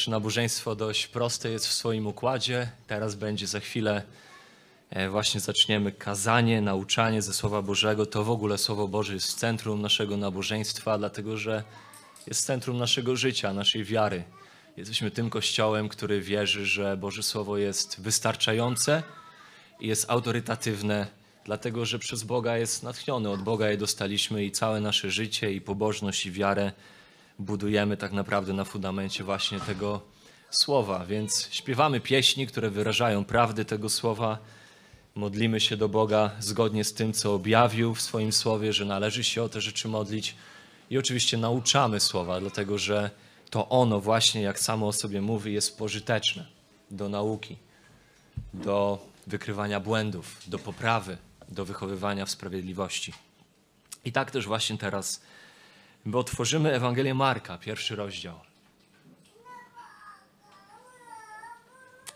Nasze nabożeństwo dość proste jest w swoim układzie. Teraz będzie za chwilę, e, właśnie zaczniemy kazanie, nauczanie ze Słowa Bożego. To w ogóle Słowo Boże jest w centrum naszego nabożeństwa, dlatego że jest centrum naszego życia, naszej wiary. Jesteśmy tym kościołem, który wierzy, że Boże Słowo jest wystarczające i jest autorytatywne, dlatego że przez Boga jest natchnione. Od Boga je dostaliśmy i całe nasze życie, i pobożność, i wiarę budujemy tak naprawdę na fundamencie właśnie tego słowa. Więc śpiewamy pieśni, które wyrażają prawdy tego słowa. Modlimy się do Boga zgodnie z tym, co objawił w swoim słowie, że należy się o te rzeczy modlić. I oczywiście nauczamy słowa, dlatego że to ono właśnie, jak samo o sobie mówi, jest pożyteczne do nauki, do wykrywania błędów, do poprawy, do wychowywania w sprawiedliwości. I tak też właśnie teraz bo otworzymy Ewangelię Marka, pierwszy rozdział.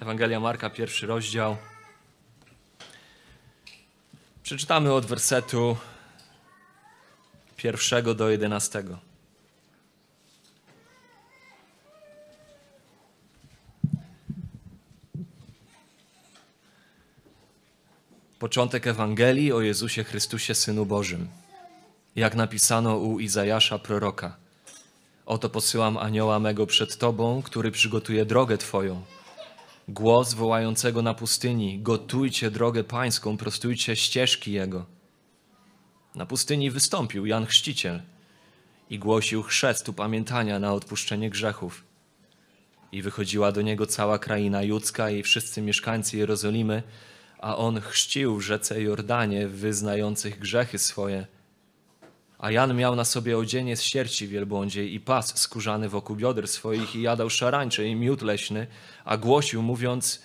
Ewangelia Marka, pierwszy rozdział. Przeczytamy od wersetu pierwszego do jedenastego. Początek Ewangelii o Jezusie Chrystusie, Synu Bożym jak napisano u Izajasza proroka. Oto posyłam anioła mego przed Tobą, który przygotuje drogę Twoją. Głos wołającego na pustyni: Gotujcie drogę pańską, prostujcie ścieżki Jego. Na pustyni wystąpił Jan Chrzciciel i głosił chrzest upamiętania na odpuszczenie grzechów. I wychodziła do niego cała kraina judzka i wszyscy mieszkańcy Jerozolimy, a on chrzcił w rzece Jordanie wyznających grzechy swoje – a Jan miał na sobie odzienie z sierci wielbłądziej i pas skórzany wokół bioder swoich i jadał szarańcze i miód leśny, a głosił mówiąc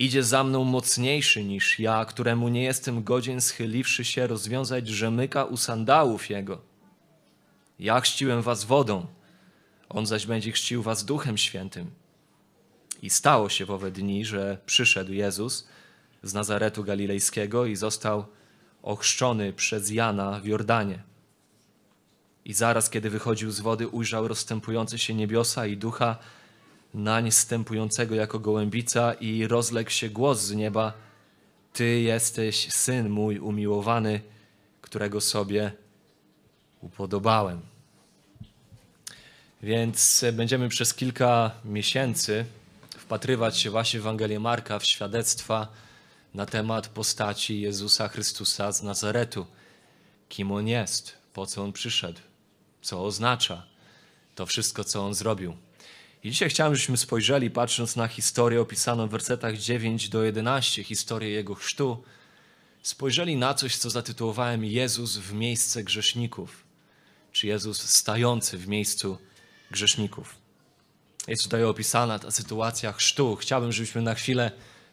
Idzie za mną mocniejszy niż ja, któremu nie jestem godzien schyliwszy się rozwiązać rzemyka u sandałów jego. Ja chrzciłem was wodą, on zaś będzie chrzcił was duchem świętym. I stało się w owe dni, że przyszedł Jezus z Nazaretu Galilejskiego i został ochrzczony przez Jana w Jordanie. I zaraz, kiedy wychodził z wody, ujrzał rozstępujące się niebiosa i ducha nań stępującego jako gołębica i rozległ się głos z nieba Ty jesteś Syn mój umiłowany, którego sobie upodobałem. Więc będziemy przez kilka miesięcy wpatrywać się właśnie w Ewangelię Marka, w świadectwa na temat postaci Jezusa Chrystusa z Nazaretu. Kim On jest, po co On przyszedł, co oznacza to wszystko, co on zrobił. I dzisiaj chciałem, żebyśmy spojrzeli, patrząc na historię opisaną w wersetach 9 do 11, historię jego chrztu, spojrzeli na coś, co zatytułowałem Jezus w miejsce grzeszników, czy Jezus stający w miejscu grzeszników. Jest tutaj opisana ta sytuacja chrztu. Chciałbym, żebyśmy na chwilę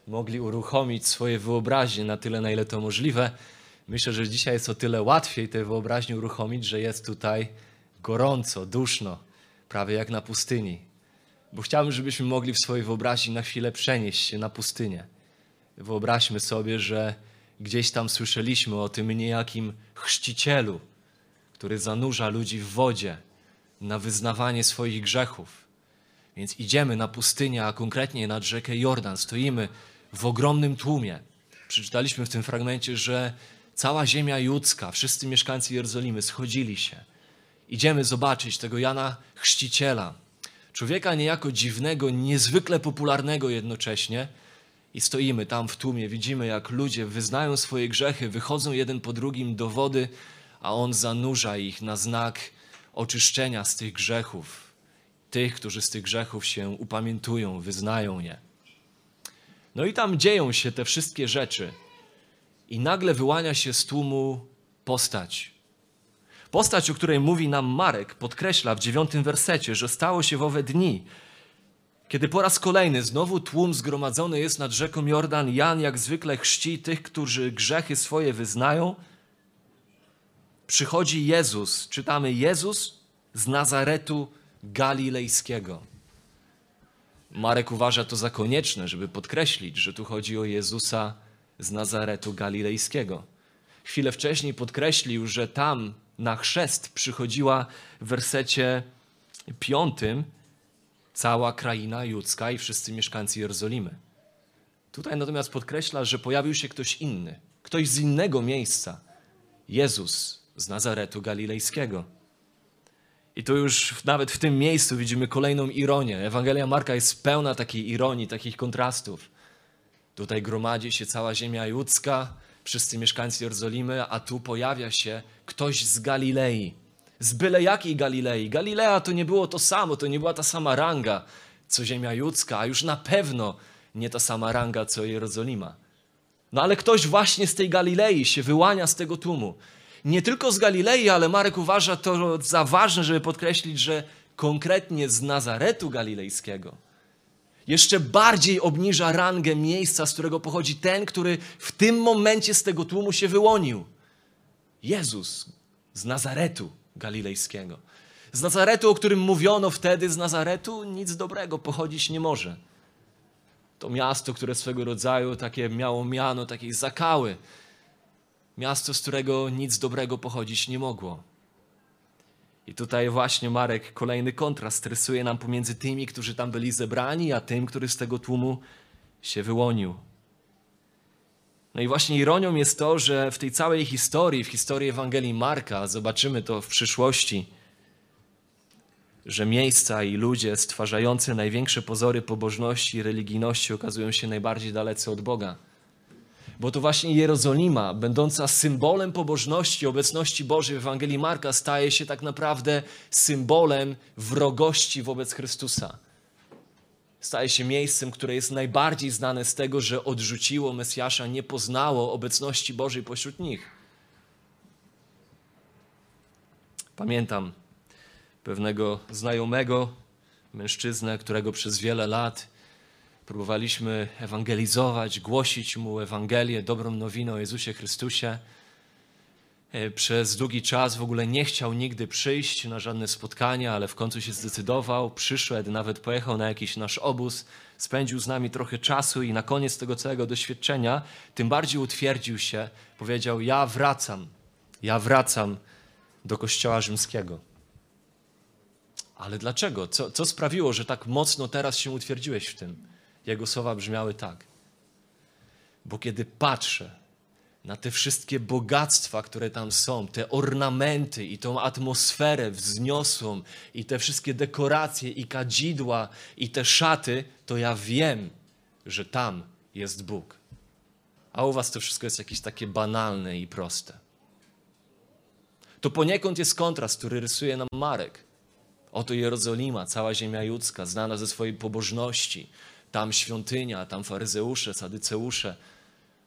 mogli uruchomić swoje wyobraźnie na tyle, na ile to możliwe. Myślę, że dzisiaj jest o tyle łatwiej tę wyobraźnię uruchomić, że jest tutaj gorąco, duszno, prawie jak na pustyni. Bo chciałbym, żebyśmy mogli w swojej wyobraźni na chwilę przenieść się na pustynię. Wyobraźmy sobie, że gdzieś tam słyszeliśmy o tym niejakim chrzcicielu, który zanurza ludzi w wodzie na wyznawanie swoich grzechów. Więc idziemy na pustynię, a konkretnie nad rzekę Jordan. Stoimy w ogromnym tłumie. Przeczytaliśmy w tym fragmencie, że cała ziemia judzka, wszyscy mieszkańcy Jerozolimy schodzili się idziemy zobaczyć tego Jana Chrzciciela. Człowieka niejako dziwnego, niezwykle popularnego jednocześnie. I stoimy tam w tłumie, widzimy jak ludzie wyznają swoje grzechy, wychodzą jeden po drugim do wody, a on zanurza ich na znak oczyszczenia z tych grzechów. Tych, którzy z tych grzechów się upamiętują, wyznają je. No i tam dzieją się te wszystkie rzeczy. I nagle wyłania się z tłumu postać Postać, o której mówi nam Marek, podkreśla w dziewiątym wersecie, że stało się w owe dni, kiedy po raz kolejny znowu tłum zgromadzony jest nad rzeką Jordan, Jan jak zwykle chrzci tych, którzy grzechy swoje wyznają, przychodzi Jezus, czytamy Jezus z Nazaretu Galilejskiego. Marek uważa to za konieczne, żeby podkreślić, że tu chodzi o Jezusa z Nazaretu Galilejskiego. Chwilę wcześniej podkreślił, że tam na chrzest przychodziła w wersecie piątym cała kraina judzka i wszyscy mieszkańcy Jerozolimy. Tutaj natomiast podkreśla, że pojawił się ktoś inny, ktoś z innego miejsca. Jezus z Nazaretu Galilejskiego. I tu już nawet w tym miejscu widzimy kolejną ironię. Ewangelia Marka jest pełna takiej ironii, takich kontrastów. Tutaj gromadzi się cała ziemia judzka, wszyscy mieszkańcy Jerozolimy, a tu pojawia się ktoś z Galilei. Z byle jakiej Galilei. Galilea to nie było to samo, to nie była ta sama ranga, co ziemia judzka, a już na pewno nie ta sama ranga, co Jerozolima. No ale ktoś właśnie z tej Galilei się wyłania z tego tłumu. Nie tylko z Galilei, ale Marek uważa to za ważne, żeby podkreślić, że konkretnie z Nazaretu Galilejskiego. Jeszcze bardziej obniża rangę miejsca, z którego pochodzi ten, który w tym momencie z tego tłumu się wyłonił. Jezus z Nazaretu Galilejskiego. Z Nazaretu, o którym mówiono wtedy, z Nazaretu nic dobrego pochodzić nie może. To miasto, które swego rodzaju takie miało miano takiej zakały. Miasto, z którego nic dobrego pochodzić nie mogło. I tutaj właśnie Marek kolejny kontrast rysuje nam pomiędzy tymi, którzy tam byli zebrani, a tym, który z tego tłumu się wyłonił. No i właśnie ironią jest to, że w tej całej historii, w historii Ewangelii Marka, zobaczymy to w przyszłości, że miejsca i ludzie stwarzający największe pozory pobożności i religijności okazują się najbardziej dalecy od Boga. Bo to właśnie Jerozolima, będąca symbolem pobożności, obecności Bożej w Ewangelii Marka, staje się tak naprawdę symbolem wrogości wobec Chrystusa. Staje się miejscem, które jest najbardziej znane z tego, że odrzuciło Mesjasza, nie poznało obecności Bożej pośród nich. Pamiętam pewnego znajomego mężczyznę, którego przez wiele lat próbowaliśmy ewangelizować, głosić mu Ewangelię, dobrą nowinę o Jezusie Chrystusie. E, przez długi czas w ogóle nie chciał nigdy przyjść na żadne spotkania, ale w końcu się zdecydował, przyszedł, nawet pojechał na jakiś nasz obóz, spędził z nami trochę czasu i na koniec tego całego doświadczenia tym bardziej utwierdził się, powiedział: Ja wracam, ja wracam do Kościoła Rzymskiego. Ale dlaczego? Co, co sprawiło, że tak mocno teraz się utwierdziłeś w tym? Jego słowa brzmiały tak. Bo kiedy patrzę na te wszystkie bogactwa, które tam są, te ornamenty i tą atmosferę wzniosłą, i te wszystkie dekoracje, i kadzidła, i te szaty, to ja wiem, że tam jest Bóg. A u was to wszystko jest jakieś takie banalne i proste. To poniekąd jest kontrast, który rysuje nam Marek. Oto Jerozolima, cała ziemia judzka, znana ze swojej pobożności. Tam świątynia, tam faryzeusze, sadyceusze.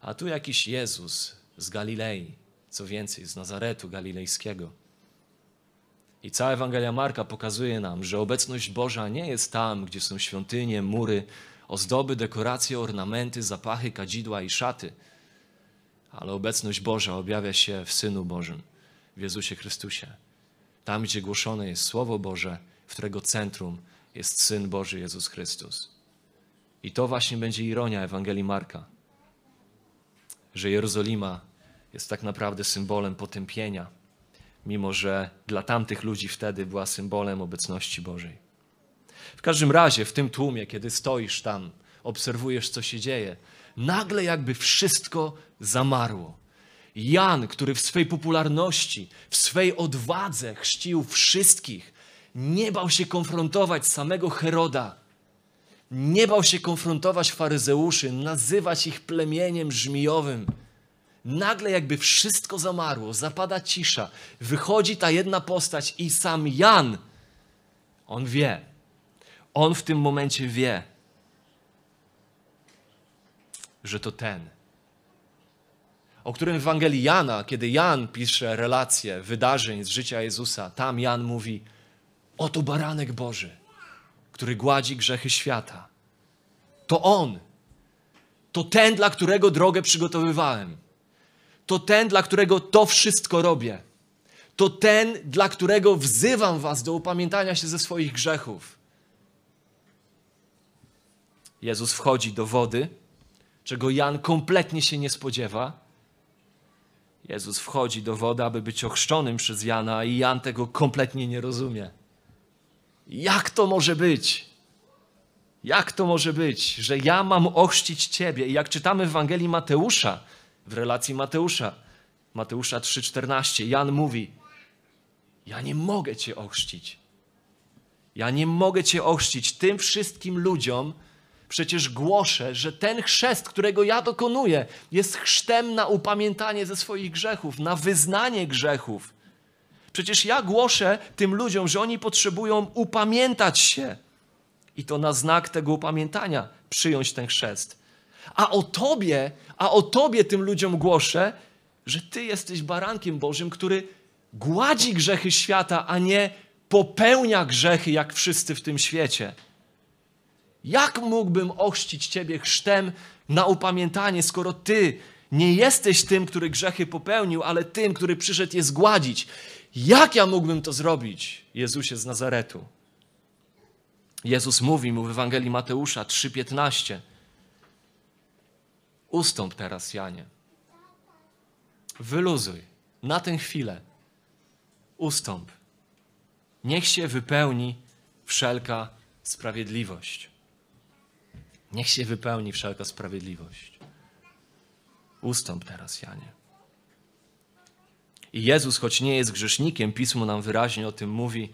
A tu jakiś Jezus z Galilei, co więcej, z Nazaretu Galilejskiego. I cała Ewangelia Marka pokazuje nam, że obecność Boża nie jest tam, gdzie są świątynie, mury, ozdoby, dekoracje, ornamenty, zapachy, kadzidła i szaty, ale obecność Boża objawia się w Synu Bożym, w Jezusie Chrystusie. Tam, gdzie głoszone jest Słowo Boże, w którego centrum jest Syn Boży Jezus Chrystus. I to właśnie będzie ironia Ewangelii Marka, że Jerozolima jest tak naprawdę symbolem potępienia, mimo że dla tamtych ludzi wtedy była symbolem obecności Bożej. W każdym razie, w tym tłumie, kiedy stoisz tam, obserwujesz, co się dzieje, nagle jakby wszystko zamarło. Jan, który w swej popularności, w swej odwadze chrzcił wszystkich, nie bał się konfrontować samego Heroda, nie bał się konfrontować faryzeuszy, nazywać ich plemieniem żmijowym. Nagle jakby wszystko zamarło, zapada cisza. Wychodzi ta jedna postać i sam Jan, on wie. On w tym momencie wie, że to ten, o którym w Ewangelii Jana, kiedy Jan pisze relacje wydarzeń z życia Jezusa, tam Jan mówi: Oto baranek Boży, który gładzi grzechy świata. To On. To ten, dla którego drogę przygotowywałem. To ten, dla którego to wszystko robię. To ten, dla którego wzywam Was do upamiętania się ze swoich grzechów. Jezus wchodzi do wody, czego Jan kompletnie się nie spodziewa. Jezus wchodzi do wody, aby być ochrzczonym przez Jana, i Jan tego kompletnie nie rozumie. Jak to może być? Jak to może być, że ja mam ochrzcić Ciebie? I jak czytamy w Ewangelii Mateusza, w relacji Mateusza, Mateusza 3,14, Jan mówi: Ja nie mogę Cię ochrzcić. Ja nie mogę Cię ochrzcić. Tym wszystkim ludziom przecież głoszę, że ten chrzest, którego ja dokonuję, jest chrztem na upamiętanie ze swoich grzechów, na wyznanie grzechów. Przecież ja głoszę tym ludziom, że oni potrzebują upamiętać się i to na znak tego upamiętania przyjąć ten chrzest. A o Tobie, a o Tobie tym ludziom głoszę, że Ty jesteś barankiem Bożym, który gładzi grzechy świata, a nie popełnia grzechy jak wszyscy w tym świecie. Jak mógłbym ochrzcić Ciebie chrztem na upamiętanie, skoro Ty nie jesteś tym, który grzechy popełnił, ale tym, który przyszedł je zgładzić? Jak ja mógłbym to zrobić, Jezusie z Nazaretu? Jezus mówi mu w Ewangelii Mateusza 3:15. Ustąp teraz, Janie. Wyluzuj na tę chwilę. Ustąp. Niech się wypełni wszelka sprawiedliwość. Niech się wypełni wszelka sprawiedliwość. Ustąp teraz, Janie. I Jezus, choć nie jest grzesznikiem, pismo nam wyraźnie o tym mówi,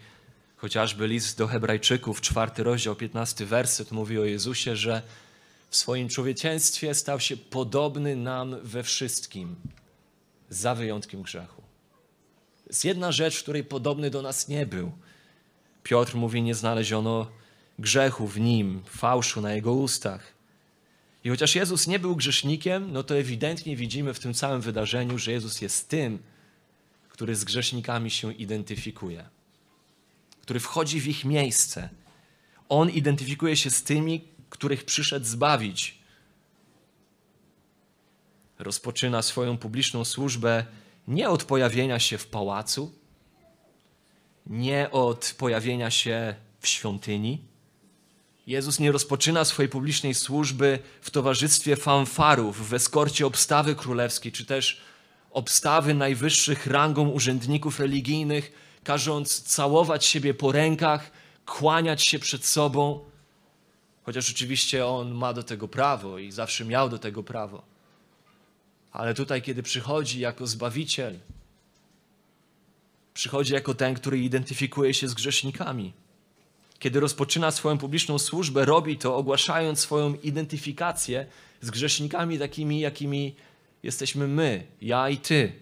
chociażby list do Hebrajczyków, czwarty rozdział, piętnasty werset mówi o Jezusie, że w swoim człowieczeństwie stał się podobny nam we wszystkim, za wyjątkiem grzechu. Jest jedna rzecz, w której podobny do nas nie był. Piotr mówi, nie znaleziono grzechu w nim, fałszu na jego ustach. I chociaż Jezus nie był grzesznikiem, no to ewidentnie widzimy w tym całym wydarzeniu, że Jezus jest tym, który z grzesznikami się identyfikuje, który wchodzi w ich miejsce. On identyfikuje się z tymi, których przyszedł zbawić. Rozpoczyna swoją publiczną służbę nie od pojawienia się w pałacu, nie od pojawienia się w świątyni. Jezus nie rozpoczyna swojej publicznej służby w towarzystwie fanfarów, w eskorcie obstawy królewskiej, czy też obstawy najwyższych rangą urzędników religijnych, każąc całować siebie po rękach, kłaniać się przed sobą, chociaż oczywiście on ma do tego prawo i zawsze miał do tego prawo. Ale tutaj, kiedy przychodzi jako zbawiciel, przychodzi jako ten, który identyfikuje się z grzesznikami. Kiedy rozpoczyna swoją publiczną służbę, robi to ogłaszając swoją identyfikację z grzesznikami takimi, jakimi jesteśmy my, ja i ty.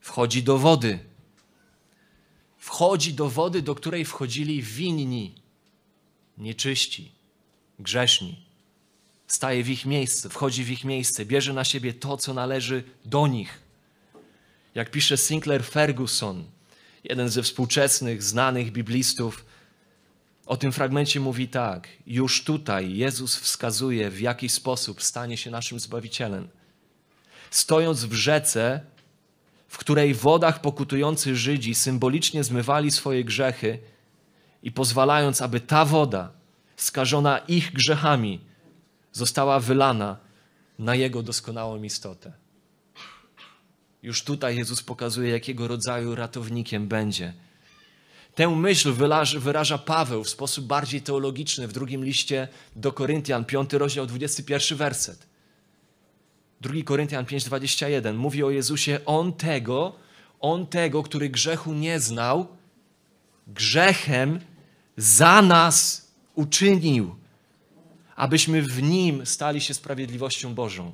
Wchodzi do wody. Wchodzi do wody, do której wchodzili winni, nieczyści, grzeszni. Staje w ich miejsce, wchodzi w ich miejsce, bierze na siebie to, co należy do nich. Jak pisze Sinclair Ferguson, jeden ze współczesnych, znanych biblistów, o tym fragmencie mówi tak: Już tutaj Jezus wskazuje, w jaki sposób stanie się naszym zbawicielem stojąc w rzece, w której wodach pokutujący Żydzi symbolicznie zmywali swoje grzechy i pozwalając, aby ta woda, skażona ich grzechami, została wylana na Jego doskonałą istotę. Już tutaj Jezus pokazuje, jakiego rodzaju ratownikiem będzie. Tę myśl wyraża, Paweł w sposób bardziej teologiczny w drugim liście do Koryntian, 5 rozdział, 21 werset. 2 Koryntian 5:21 mówi o Jezusie, on tego, on tego, który grzechu nie znał, grzechem za nas uczynił, abyśmy w nim stali się sprawiedliwością Bożą.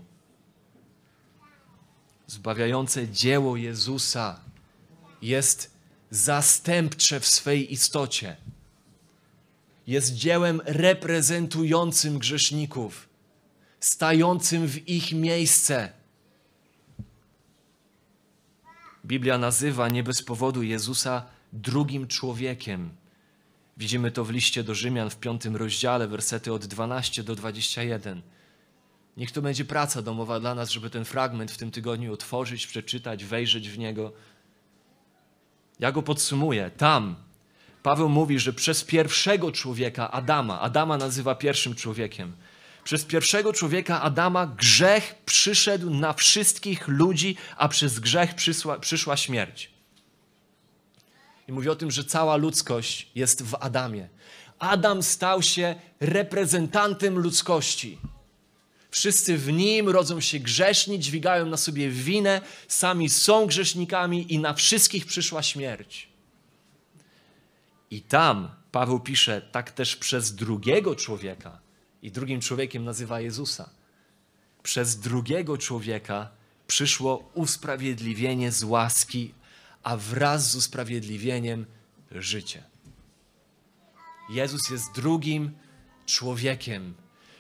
Zbawiające dzieło Jezusa jest zastępcze w swej istocie. Jest dziełem reprezentującym grzeszników stającym w ich miejsce. Biblia nazywa nie bez powodu Jezusa drugim człowiekiem. Widzimy to w liście do Rzymian w piątym rozdziale, wersety od 12 do 21. Niech to będzie praca domowa dla nas, żeby ten fragment w tym tygodniu otworzyć, przeczytać, wejrzeć w niego. Ja go podsumuję. Tam Paweł mówi, że przez pierwszego człowieka, Adama, Adama nazywa pierwszym człowiekiem, przez pierwszego człowieka Adama grzech przyszedł na wszystkich ludzi, a przez grzech przysła, przyszła śmierć. I mówi o tym, że cała ludzkość jest w Adamie. Adam stał się reprezentantem ludzkości. Wszyscy w nim rodzą się grzeszni, dźwigają na sobie winę, sami są grzesznikami i na wszystkich przyszła śmierć. I tam Paweł pisze, tak też przez drugiego człowieka, i drugim człowiekiem nazywa Jezusa. Przez drugiego człowieka przyszło usprawiedliwienie z łaski, a wraz z usprawiedliwieniem życie. Jezus jest drugim człowiekiem,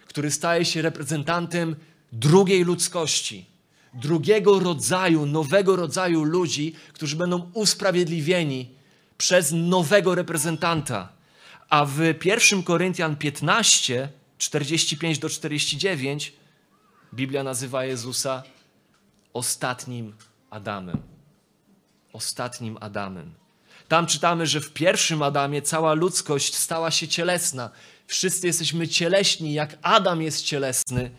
który staje się reprezentantem drugiej ludzkości, drugiego rodzaju, nowego rodzaju ludzi, którzy będą usprawiedliwieni przez nowego reprezentanta. A w 1 Koryntian 15, 45 do 49 Biblia nazywa Jezusa ostatnim Adamem. Ostatnim Adamem. Tam czytamy, że w pierwszym Adamie cała ludzkość stała się cielesna. Wszyscy jesteśmy cieleśni, jak Adam jest cielesny.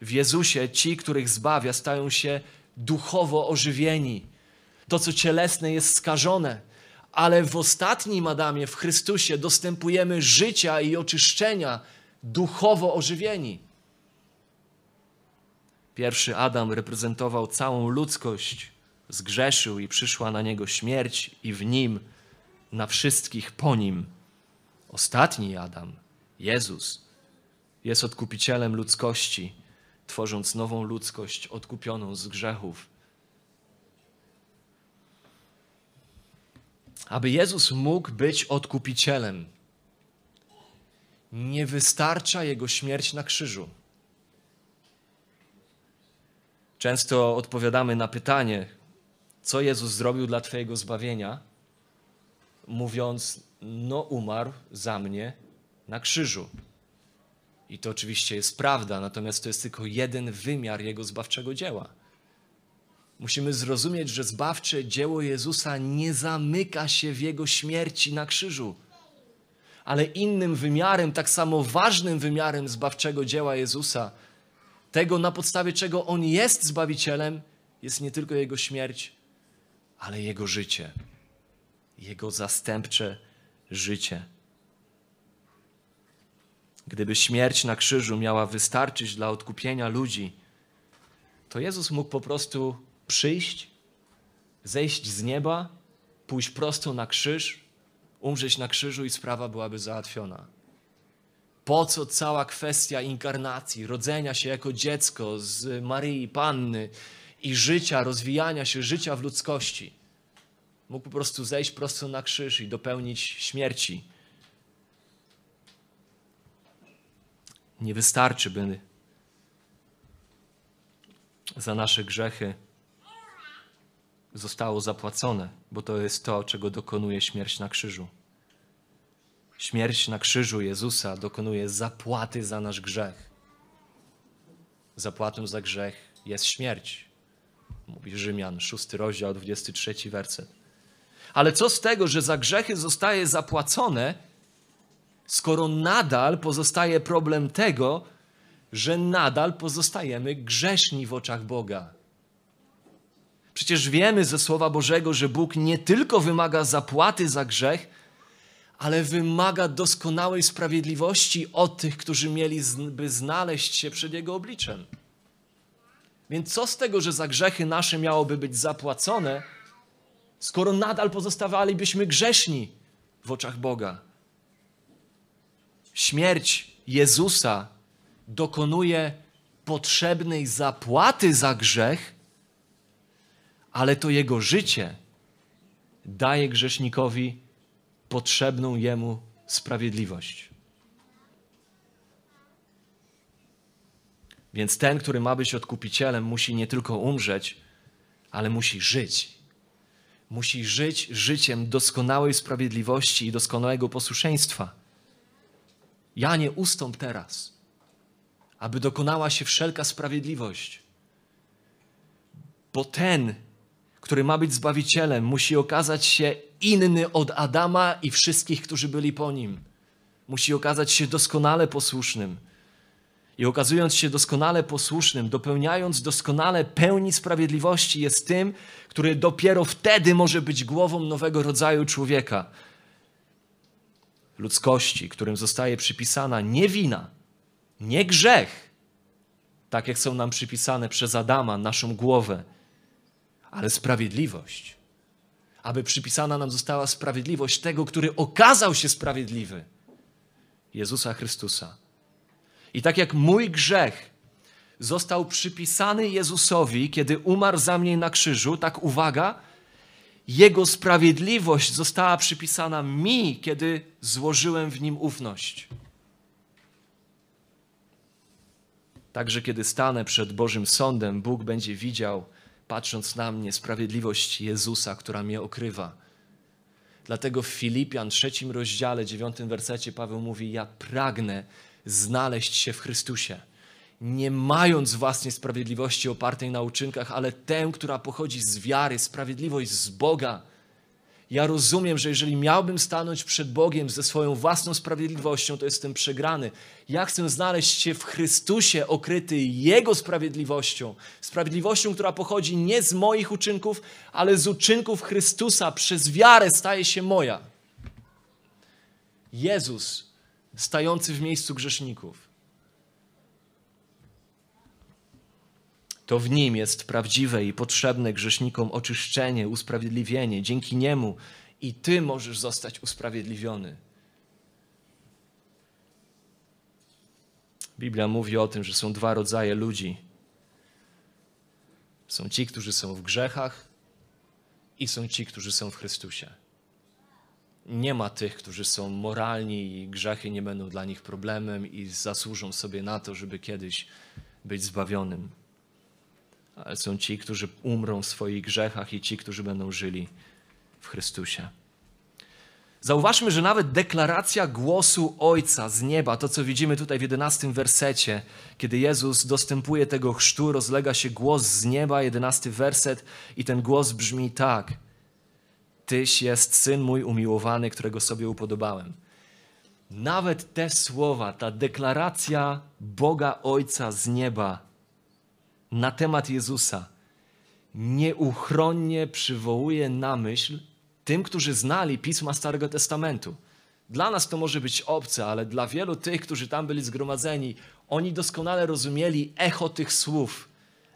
W Jezusie ci, których zbawia, stają się duchowo ożywieni. To, co cielesne, jest skażone, ale w ostatnim Adamie, w Chrystusie, dostępujemy życia i oczyszczenia, duchowo ożywieni. Pierwszy Adam reprezentował całą ludzkość, zgrzeszył i przyszła na niego śmierć, i w nim, na wszystkich po nim. Ostatni Adam, Jezus, jest odkupicielem ludzkości, tworząc nową ludzkość odkupioną z grzechów. Aby Jezus mógł być odkupicielem, nie wystarcza Jego śmierć na krzyżu. Często odpowiadamy na pytanie, co Jezus zrobił dla Twojego zbawienia, mówiąc, no umarł za mnie na krzyżu. I to oczywiście jest prawda, natomiast to jest tylko jeden wymiar Jego zbawczego dzieła. Musimy zrozumieć, że zbawcze dzieło Jezusa nie zamyka się w Jego śmierci na krzyżu. Ale innym wymiarem, tak samo ważnym wymiarem zbawczego dzieła Jezusa, tego na podstawie czego On jest Zbawicielem, jest nie tylko Jego śmierć, ale Jego życie, Jego zastępcze życie. Gdyby śmierć na krzyżu miała wystarczyć dla odkupienia ludzi, to Jezus mógł po prostu przyjść, zejść z nieba, pójść prosto na krzyż, umrzeć na krzyżu i sprawa byłaby załatwiona. Po co cała kwestia inkarnacji, rodzenia się jako dziecko z Maryi Panny i życia, rozwijania się życia w ludzkości? Mógł po prostu zejść prosto na krzyż i dopełnić śmierci. Nie wystarczy, by za nasze grzechy zostało zapłacone, bo to jest to, czego dokonuje śmierć na krzyżu. Śmierć na krzyżu Jezusa dokonuje zapłaty za nasz grzech. Zapłatą za grzech jest śmierć. Mówi Rzymian, szósty rozdział, 23 werset. Ale co z tego, że za grzechy zostaje zapłacone, skoro nadal pozostaje problem tego, że nadal pozostajemy grzeszni w oczach Boga. Przecież wiemy ze Słowa Bożego, że Bóg nie tylko wymaga zapłaty za grzech, ale wymaga doskonałej sprawiedliwości od tych, którzy mieliby znaleźć się przed Jego obliczem. Więc co z tego, że za grzechy nasze miałoby być zapłacone, skoro nadal pozostawalibyśmy grzeszni w oczach Boga? Śmierć Jezusa dokonuje potrzebnej zapłaty za grzech, ale to Jego życie daje grzesznikowi potrzebną Jemu sprawiedliwość. Więc ten, który ma być odkupicielem, musi nie tylko umrzeć, ale musi żyć. Musi żyć życiem doskonałej sprawiedliwości i doskonałego posłuszeństwa. Ja nie ustąp teraz, aby dokonała się wszelka sprawiedliwość. Bo ten, który ma być zbawicielem, musi okazać się inny od Adama i wszystkich, którzy byli po nim. Musi okazać się doskonale posłusznym. I okazując się doskonale posłusznym, dopełniając doskonale pełni sprawiedliwości, jest tym, który dopiero wtedy może być głową nowego rodzaju człowieka. ludzkości, którym zostaje przypisana nie wina, nie grzech, tak jak są nam przypisane przez Adama, naszą głowę, ale sprawiedliwość. Aby przypisana nam została sprawiedliwość tego, który okazał się sprawiedliwy Jezusa Chrystusa. I tak jak mój grzech został przypisany Jezusowi, kiedy umarł za mnie na krzyżu, tak uwaga, jego sprawiedliwość została przypisana mi, kiedy złożyłem w nim ufność. Także kiedy stanę przed Bożym Sądem, Bóg będzie widział, patrząc na mnie, sprawiedliwość Jezusa, która mnie okrywa. Dlatego w Filipian, trzecim rozdziale, dziewiątym wersecie Paweł mówi: Ja pragnę znaleźć się w Chrystusie nie mając własnej sprawiedliwości opartej na uczynkach, ale tę, która pochodzi z wiary, sprawiedliwość z Boga. Ja rozumiem, że jeżeli miałbym stanąć przed Bogiem ze swoją własną sprawiedliwością, to jestem przegrany. Ja chcę znaleźć się w Chrystusie okryty Jego sprawiedliwością. Sprawiedliwością, która pochodzi nie z moich uczynków, ale z uczynków Chrystusa. Przez wiarę staje się moja. Jezus stający w miejscu grzeszników. To w nim jest prawdziwe i potrzebne grzesznikom oczyszczenie, usprawiedliwienie. Dzięki niemu i ty możesz zostać usprawiedliwiony. Biblia mówi o tym, że są dwa rodzaje ludzi. Są ci, którzy są w grzechach, i są ci, którzy są w Chrystusie. Nie ma tych, którzy są moralni i grzechy nie będą dla nich problemem i zasłużą sobie na to, żeby kiedyś być zbawionym ale są ci, którzy umrą w swoich grzechach i ci, którzy będą żyli w Chrystusie. Zauważmy, że nawet deklaracja głosu Ojca z nieba, to co widzimy tutaj w jedenastym wersecie, kiedy Jezus dostępuje tego chrztu, rozlega się głos z nieba, jedenasty werset i ten głos brzmi tak. Tyś jest Syn mój umiłowany, którego sobie upodobałem. Nawet te słowa, ta deklaracja Boga Ojca z nieba na temat Jezusa nieuchronnie przywołuje na myśl tym, którzy znali pisma Starego Testamentu. Dla nas to może być obce, ale dla wielu tych, którzy tam byli zgromadzeni, oni doskonale rozumieli echo tych słów,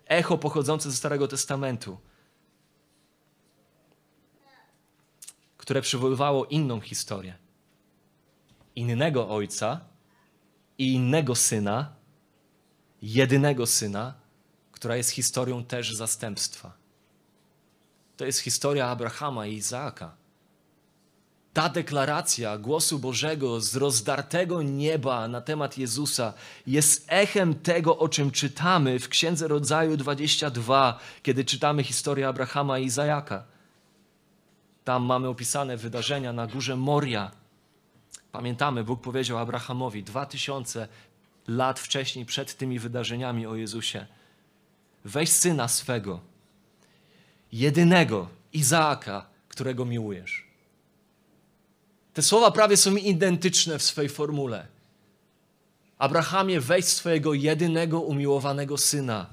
echo pochodzące ze Starego Testamentu, które przywoływało inną historię. Innego ojca i innego syna, jedynego syna, która jest historią też zastępstwa. To jest historia Abrahama i Izaaka. Ta deklaracja głosu Bożego z rozdartego nieba na temat Jezusa jest echem tego, o czym czytamy w Księdze Rodzaju 22, kiedy czytamy historię Abrahama i Izaaka. Tam mamy opisane wydarzenia na górze Moria. Pamiętamy, Bóg powiedział Abrahamowi dwa tysiące lat wcześniej, przed tymi wydarzeniami o Jezusie – weź syna swego, jedynego Izaaka, którego miłujesz. Te słowa prawie są identyczne w swojej formule. Abrahamie, weź swojego jedynego umiłowanego syna.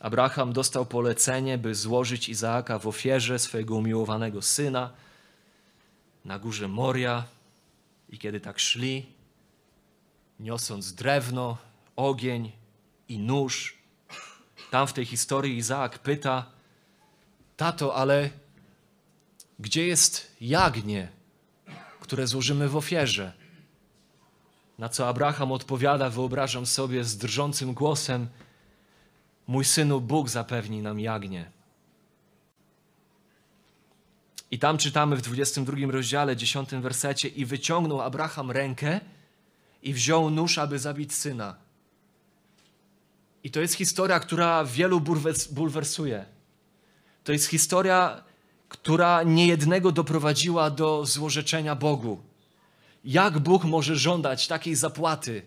Abraham dostał polecenie, by złożyć Izaaka w ofierze swojego umiłowanego syna na górze Moria. I kiedy tak szli, niosąc drewno, ogień, i nóż. Tam w tej historii Izaak pyta: Tato, ale gdzie jest jagnię, które złożymy w ofierze? Na co Abraham odpowiada, wyobrażam sobie z drżącym głosem: Mój synu, Bóg zapewni nam jagnię. I tam czytamy w 22 rozdziale, 10 wersecie: I wyciągnął Abraham rękę i wziął nóż, aby zabić syna. I to jest historia, która wielu bulwersuje. To jest historia, która niejednego doprowadziła do złorzeczenia Bogu. Jak Bóg może żądać takiej zapłaty?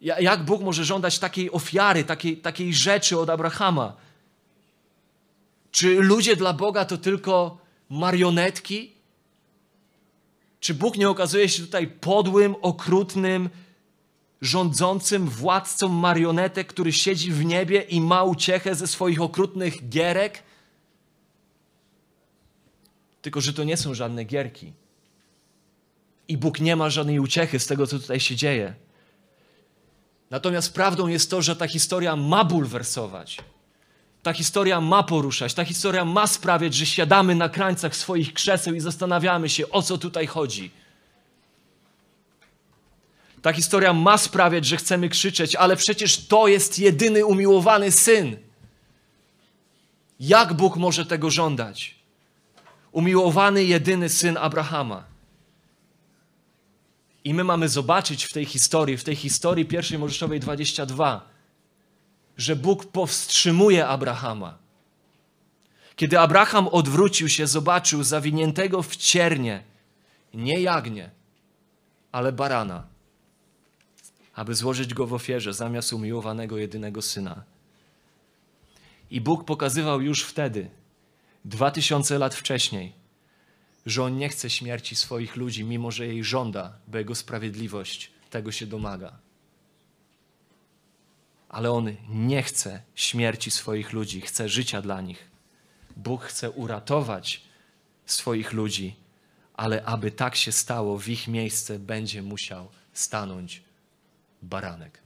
Jak Bóg może żądać takiej ofiary, takiej, takiej rzeczy od Abrahama? Czy ludzie dla Boga to tylko marionetki? Czy Bóg nie okazuje się tutaj podłym, okrutnym, rządzącym władcą marionetek, który siedzi w niebie i ma uciechę ze swoich okrutnych gierek. Tylko, że to nie są żadne gierki. I Bóg nie ma żadnej uciechy z tego, co tutaj się dzieje. Natomiast prawdą jest to, że ta historia ma bulwersować. Ta historia ma poruszać, ta historia ma sprawiać, że siadamy na krańcach swoich krzeseł i zastanawiamy się, o co tutaj chodzi. Ta historia ma sprawiać, że chcemy krzyczeć, ale przecież to jest jedyny umiłowany syn. Jak Bóg może tego żądać? Umiłowany jedyny syn Abrahama. I my mamy zobaczyć w tej historii, w tej historii pierwszej Mojżeszowej 22, że Bóg powstrzymuje Abrahama. Kiedy Abraham odwrócił się, zobaczył zawiniętego w ciernie nie jagnię, ale barana, aby złożyć go w ofierze zamiast umiłowanego jedynego syna. I Bóg pokazywał już wtedy, dwa tysiące lat wcześniej, że On nie chce śmierci swoich ludzi, mimo że jej żąda, bo Jego sprawiedliwość tego się domaga. Ale On nie chce śmierci swoich ludzi, chce życia dla nich. Bóg chce uratować swoich ludzi, ale aby tak się stało, w ich miejsce będzie musiał stanąć baranek.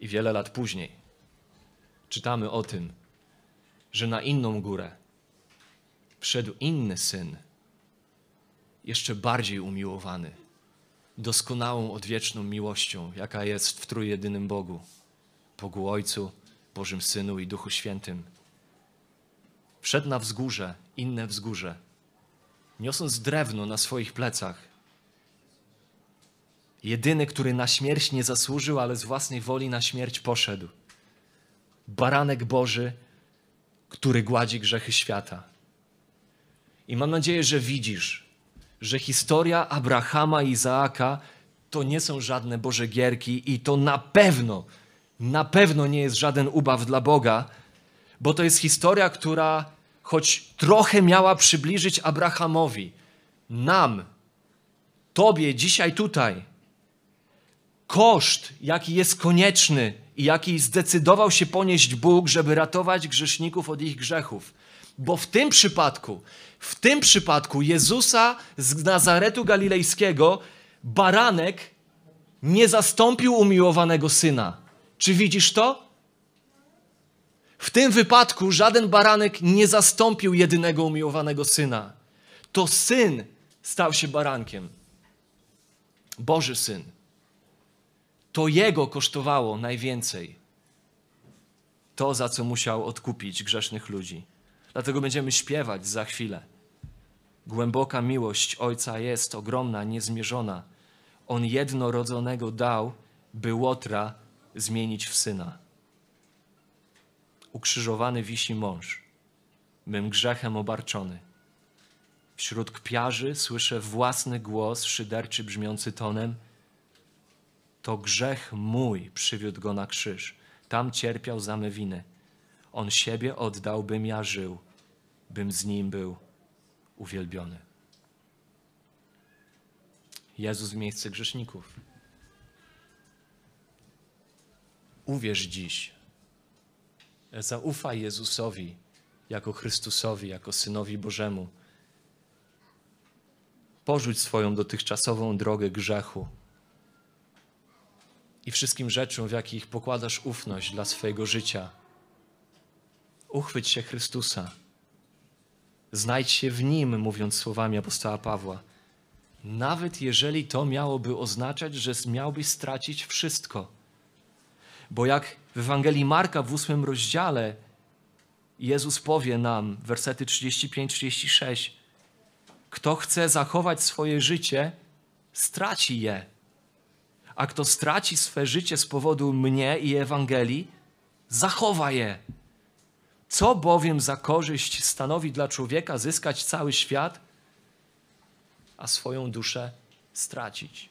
I wiele lat później czytamy o tym, że na inną górę wszedł inny syn, jeszcze bardziej umiłowany, doskonałą odwieczną miłością, jaka jest w trójjedynym Bogu, Bogu Ojcu, Bożym Synu i Duchu Świętym. Wszedł na wzgórze, inne wzgórze, niosąc drewno na swoich plecach. Jedyny, który na śmierć nie zasłużył, ale z własnej woli na śmierć poszedł. Baranek Boży, który gładzi grzechy świata. I mam nadzieję, że widzisz, że historia Abrahama i Izaaka to nie są żadne Boże gierki i to na pewno, na pewno nie jest żaden ubaw dla Boga, bo to jest historia, która choć trochę miała przybliżyć Abrahamowi, nam, Tobie dzisiaj tutaj, koszt, jaki jest konieczny i jaki zdecydował się ponieść Bóg, żeby ratować grzeszników od ich grzechów. Bo w tym przypadku, w tym przypadku Jezusa z Nazaretu Galilejskiego baranek nie zastąpił umiłowanego syna. Czy widzisz to? W tym wypadku żaden baranek nie zastąpił jedynego umiłowanego syna. To syn stał się barankiem. Boży syn. To jego kosztowało najwięcej. To, za co musiał odkupić grzesznych ludzi. Dlatego będziemy śpiewać za chwilę. Głęboka miłość Ojca jest ogromna, niezmierzona. On jednorodzonego dał, by Łotra zmienić w syna. Ukrzyżowany wisi mąż, bym grzechem obarczony. Wśród kpiarzy słyszę własny głos, szyderczy brzmiący tonem. To grzech mój przywiódł go na krzyż. Tam cierpiał za me winy. On siebie oddał, bym ja żył, bym z nim był uwielbiony. Jezus w miejsce grzeszników. Uwierz dziś. Zaufaj Jezusowi jako Chrystusowi, jako Synowi Bożemu. Porzuć swoją dotychczasową drogę grzechu i wszystkim rzeczom, w jakich pokładasz ufność dla swojego życia. Uchwyć się Chrystusa. Znajdź się w Nim, mówiąc słowami apostoła Pawła. Nawet jeżeli to miałoby oznaczać, że miałbyś stracić wszystko. Bo jak w Ewangelii Marka w ósmym rozdziale Jezus powie nam, wersety 35-36, kto chce zachować swoje życie, straci je. A kto straci swe życie z powodu mnie i Ewangelii, zachowa je. Co bowiem za korzyść stanowi dla człowieka zyskać cały świat, a swoją duszę stracić?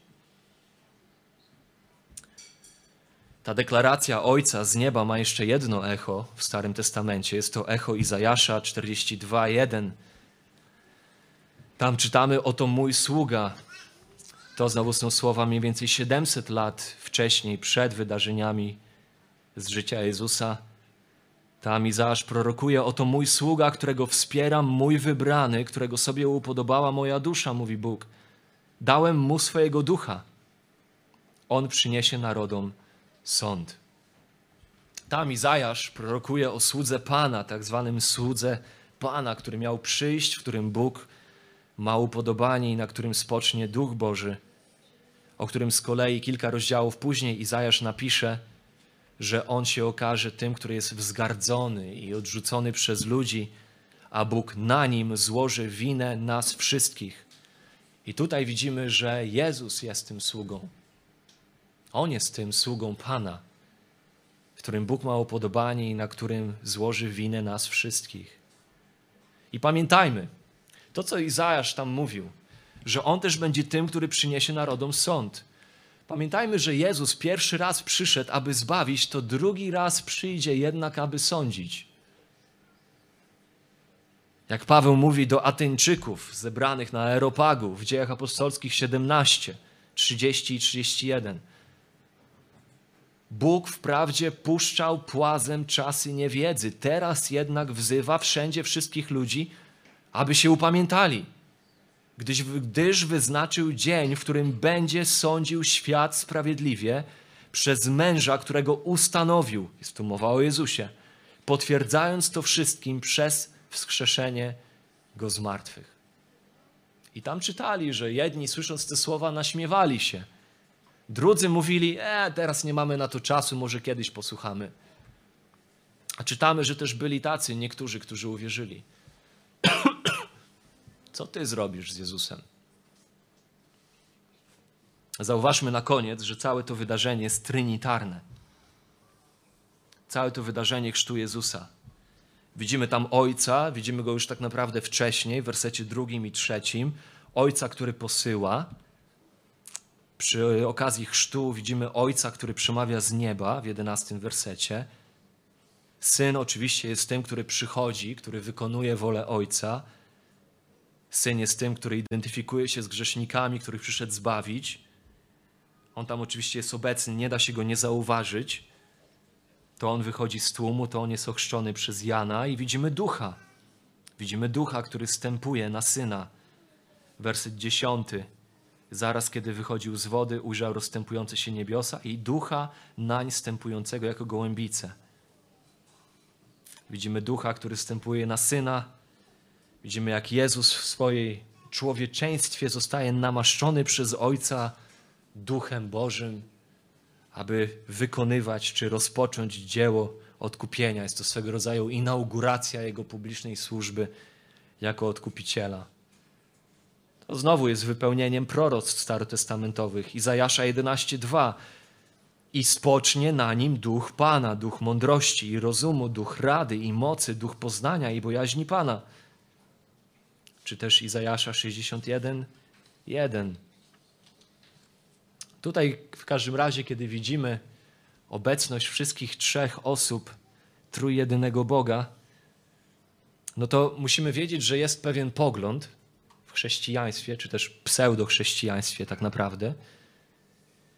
Ta deklaracja Ojca z nieba ma jeszcze jedno echo w Starym Testamencie. Jest to echo Izajasza 42:1. Tam czytamy: Oto mój sługa. To znowu są słowa mniej więcej 700 lat wcześniej, przed wydarzeniami z życia Jezusa. Tam Izajasz prorokuje, oto mój sługa, którego wspieram, mój wybrany, którego sobie upodobała moja dusza, mówi Bóg. Dałem mu swojego ducha. On przyniesie narodom sąd. Tam Izajasz prorokuje o słudze Pana, tak zwanym słudze Pana, który miał przyjść, w którym Bóg ma upodobanie i na którym spocznie Duch Boży, o którym z kolei kilka rozdziałów później Izajasz napisze, że on się okaże tym, który jest wzgardzony i odrzucony przez ludzi, a Bóg na nim złoży winę nas wszystkich. I tutaj widzimy, że Jezus jest tym sługą. On jest tym sługą Pana, w którym Bóg ma upodobanie i na którym złoży winę nas wszystkich. I pamiętajmy, to co Izajasz tam mówił, że on też będzie tym, który przyniesie narodom sąd. Pamiętajmy, że Jezus pierwszy raz przyszedł, aby zbawić, to drugi raz przyjdzie jednak, aby sądzić. Jak Paweł mówi do Ateńczyków zebranych na Aeropagu w dziejach apostolskich 17, 30 i 31. Bóg wprawdzie puszczał płazem czasy niewiedzy, teraz jednak wzywa wszędzie wszystkich ludzi, aby się upamiętali gdyż, gdyż wyznaczył dzień, w którym będzie sądził świat sprawiedliwie przez męża, którego ustanowił, jest tu mowa o Jezusie, potwierdzając to wszystkim przez wskrzeszenie go z martwych. I tam czytali, że jedni słysząc te słowa naśmiewali się. Drudzy mówili, e, teraz nie mamy na to czasu, może kiedyś posłuchamy. A czytamy, że też byli tacy niektórzy, którzy uwierzyli. Co ty zrobisz z Jezusem? Zauważmy na koniec, że całe to wydarzenie jest trinitarne. Całe to wydarzenie chrztu Jezusa. Widzimy tam Ojca, widzimy go już tak naprawdę wcześniej, w wersecie drugim i trzecim. Ojca, który posyła. Przy okazji chrztu widzimy Ojca, który przemawia z nieba w jedenastym wersecie. Syn oczywiście jest tym, który przychodzi, który wykonuje wolę Ojca. Syn jest tym, który identyfikuje się z grzesznikami, których przyszedł zbawić. On tam oczywiście jest obecny, nie da się go nie zauważyć. To on wychodzi z tłumu, to on jest ochrzczony przez Jana i widzimy ducha. Widzimy ducha, który stępuje na syna. Werset dziesiąty. Zaraz kiedy wychodził z wody, ujrzał rozstępujące się niebiosa i ducha nań stępującego jako gołębice. Widzimy ducha, który stępuje na syna, Widzimy, jak Jezus w swojej człowieczeństwie zostaje namaszczony przez Ojca Duchem Bożym, aby wykonywać czy rozpocząć dzieło odkupienia. Jest to swego rodzaju inauguracja Jego publicznej służby jako odkupiciela. To znowu jest wypełnieniem proroctw starotestamentowych. Izajasza 11:2 i spocznie na nim duch Pana, duch mądrości i rozumu, duch rady i mocy, duch poznania i bojaźni Pana czy też Izajasza 61, 1. Tutaj w każdym razie, kiedy widzimy obecność wszystkich trzech osób trójjedynego Boga, no to musimy wiedzieć, że jest pewien pogląd w chrześcijaństwie, czy też pseudochrześcijaństwie tak naprawdę,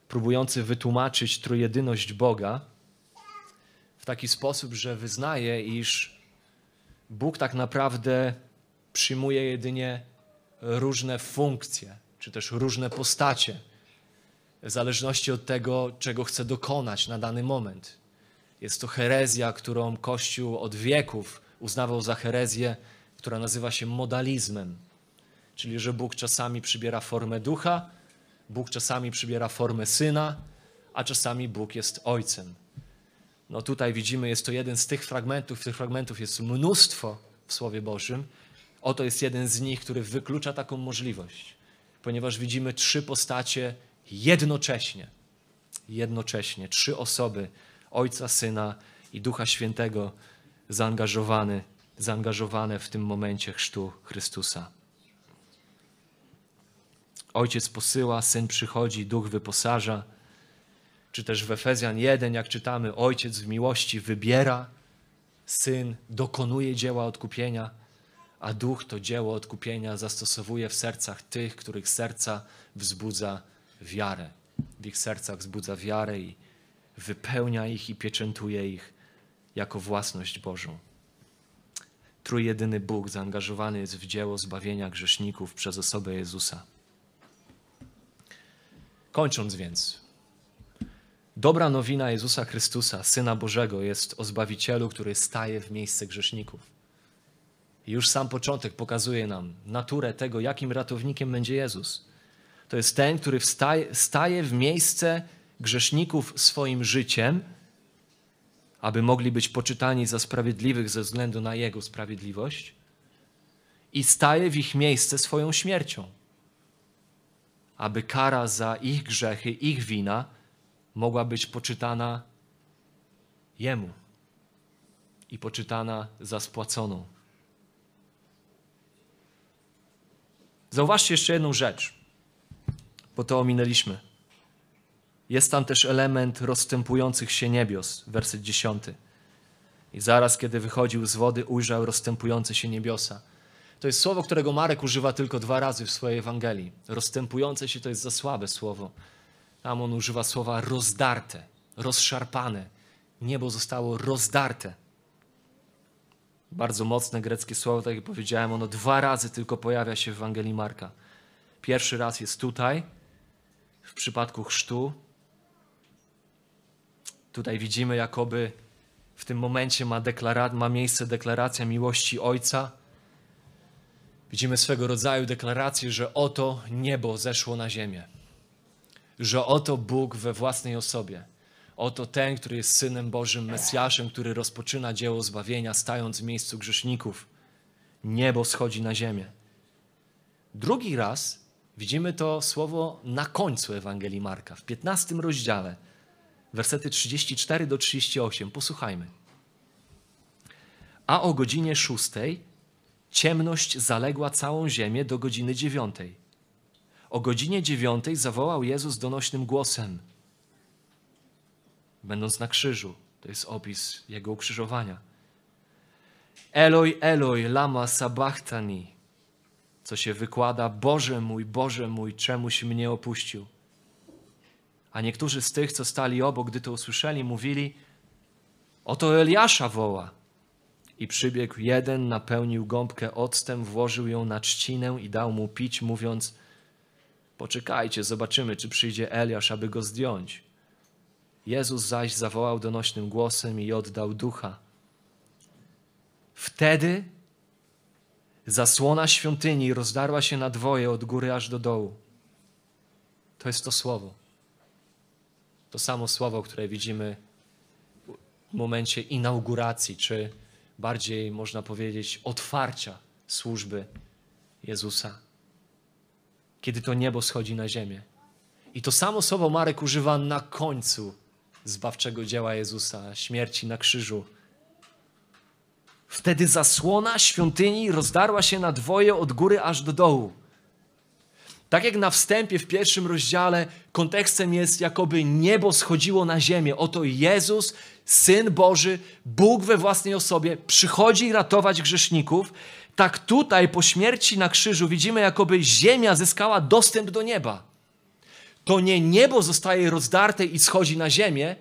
próbujący wytłumaczyć trójjedyność Boga w taki sposób, że wyznaje, iż Bóg tak naprawdę przyjmuje jedynie różne funkcje, czy też różne postacie, w zależności od tego, czego chce dokonać na dany moment. Jest to herezja, którą Kościół od wieków uznawał za herezję, która nazywa się modalizmem. Czyli, że Bóg czasami przybiera formę ducha, Bóg czasami przybiera formę syna, a czasami Bóg jest ojcem. No tutaj widzimy, jest to jeden z tych fragmentów, tych fragmentów jest mnóstwo w Słowie Bożym, Oto jest jeden z nich, który wyklucza taką możliwość, ponieważ widzimy trzy postacie jednocześnie. Jednocześnie, trzy osoby, Ojca, Syna i Ducha Świętego zaangażowane, zaangażowane w tym momencie chrztu Chrystusa. Ojciec posyła, Syn przychodzi, Duch wyposaża. Czy też w Efezjan 1, jak czytamy, Ojciec w miłości wybiera, Syn dokonuje dzieła odkupienia a duch to dzieło odkupienia zastosowuje w sercach tych, których serca wzbudza wiarę. W ich sercach wzbudza wiarę i wypełnia ich i pieczętuje ich jako własność Bożą. Trójjedyny Bóg zaangażowany jest w dzieło zbawienia grzeszników przez osobę Jezusa. Kończąc więc, dobra nowina Jezusa Chrystusa, Syna Bożego, jest o Zbawicielu, który staje w miejsce grzeszników. Już sam początek pokazuje nam naturę tego, jakim ratownikiem będzie Jezus. To jest ten, który wstaje, staje w miejsce grzeszników swoim życiem, aby mogli być poczytani za sprawiedliwych ze względu na Jego sprawiedliwość, i staje w ich miejsce swoją śmiercią, aby kara za ich grzechy, ich wina mogła być poczytana Jemu i poczytana za spłaconą. Zauważcie jeszcze jedną rzecz, bo to ominęliśmy. Jest tam też element rozstępujących się niebios, werset dziesiąty. I zaraz, kiedy wychodził z wody, ujrzał rozstępujące się niebiosa. To jest słowo, którego Marek używa tylko dwa razy w swojej Ewangelii. Rozstępujące się to jest za słabe słowo. Tam on używa słowa rozdarte, rozszarpane. Niebo zostało rozdarte. Bardzo mocne greckie słowo, tak jak powiedziałem, ono dwa razy tylko pojawia się w Ewangelii Marka. Pierwszy raz jest tutaj, w przypadku chrztu. Tutaj widzimy, jakoby w tym momencie ma, ma miejsce deklaracja miłości Ojca. Widzimy swego rodzaju deklarację, że oto niebo zeszło na ziemię. Że oto Bóg we własnej osobie. Oto ten, który jest Synem Bożym, Mesjaszem, który rozpoczyna dzieło zbawienia, stając w miejscu grzeszników. Niebo schodzi na ziemię. Drugi raz widzimy to słowo na końcu Ewangelii Marka, w 15 rozdziale, wersety 34 do 38. Posłuchajmy. A o godzinie szóstej ciemność zaległa całą ziemię do godziny dziewiątej. O godzinie dziewiątej zawołał Jezus donośnym głosem, będąc na krzyżu. To jest opis Jego ukrzyżowania. Eloi, Eloi, lama sabachthani, co się wykłada, Boże mój, Boże mój, czemuś mnie opuścił. A niektórzy z tych, co stali obok, gdy to usłyszeli, mówili, oto Eliasza woła. I przybiegł jeden, napełnił gąbkę octem, włożył ją na trzcinę i dał mu pić, mówiąc, poczekajcie, zobaczymy, czy przyjdzie Eliasz, aby go zdjąć. Jezus zaś zawołał donośnym głosem i oddał ducha. Wtedy zasłona świątyni rozdarła się na dwoje od góry aż do dołu. To jest to słowo. To samo słowo, które widzimy w momencie inauguracji, czy bardziej można powiedzieć otwarcia służby Jezusa. Kiedy to niebo schodzi na ziemię. I to samo słowo Marek używa na końcu zbawczego dzieła Jezusa, śmierci na krzyżu. Wtedy zasłona świątyni rozdarła się na dwoje od góry aż do dołu. Tak jak na wstępie w pierwszym rozdziale kontekstem jest, jakoby niebo schodziło na ziemię. Oto Jezus, Syn Boży, Bóg we własnej osobie, przychodzi ratować grzeszników. Tak tutaj po śmierci na krzyżu widzimy, jakoby ziemia zyskała dostęp do nieba. To nie niebo zostaje rozdarte i schodzi na ziemię,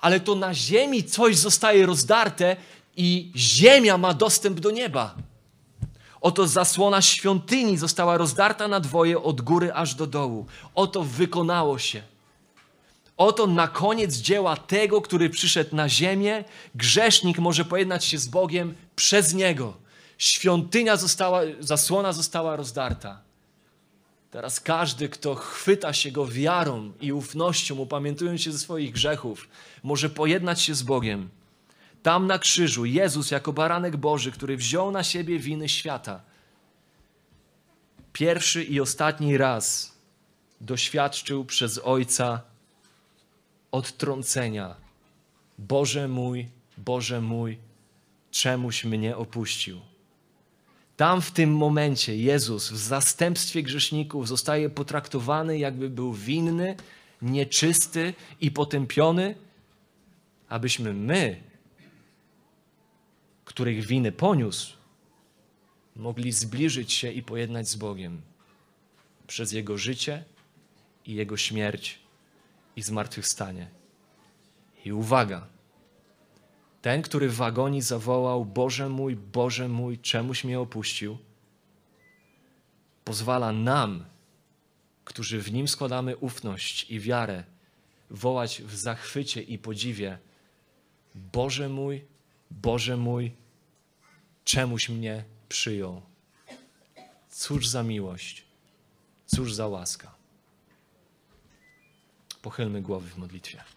ale to na ziemi coś zostaje rozdarte i ziemia ma dostęp do nieba. Oto zasłona świątyni została rozdarta na dwoje od góry aż do dołu. Oto wykonało się. Oto na koniec dzieła tego, który przyszedł na ziemię, grzesznik może pojednać się z Bogiem przez niego. Świątynia została, zasłona została rozdarta. Teraz każdy, kto chwyta się go wiarą i ufnością, upamiętując się ze swoich grzechów, może pojednać się z Bogiem. Tam na krzyżu Jezus jako baranek Boży, który wziął na siebie winy świata, pierwszy i ostatni raz doświadczył przez Ojca odtrącenia. Boże mój, Boże mój, czemuś mnie opuścił. Tam w tym momencie Jezus w zastępstwie grzeszników zostaje potraktowany, jakby był winny, nieczysty i potępiony, abyśmy my, których winy poniósł, mogli zbliżyć się i pojednać z Bogiem przez Jego życie i Jego śmierć i zmartwychwstanie. I uwaga, Ten, który w agonii zawołał: Boże mój, Boże mój, czemuś mnie opuścił, pozwala nam, którzy w nim składamy ufność i wiarę, wołać w zachwycie i podziwie: Boże mój, Boże mój, czemuś mnie przyjął. Cóż za miłość, cóż za łaska. Pochylmy głowy w modlitwie.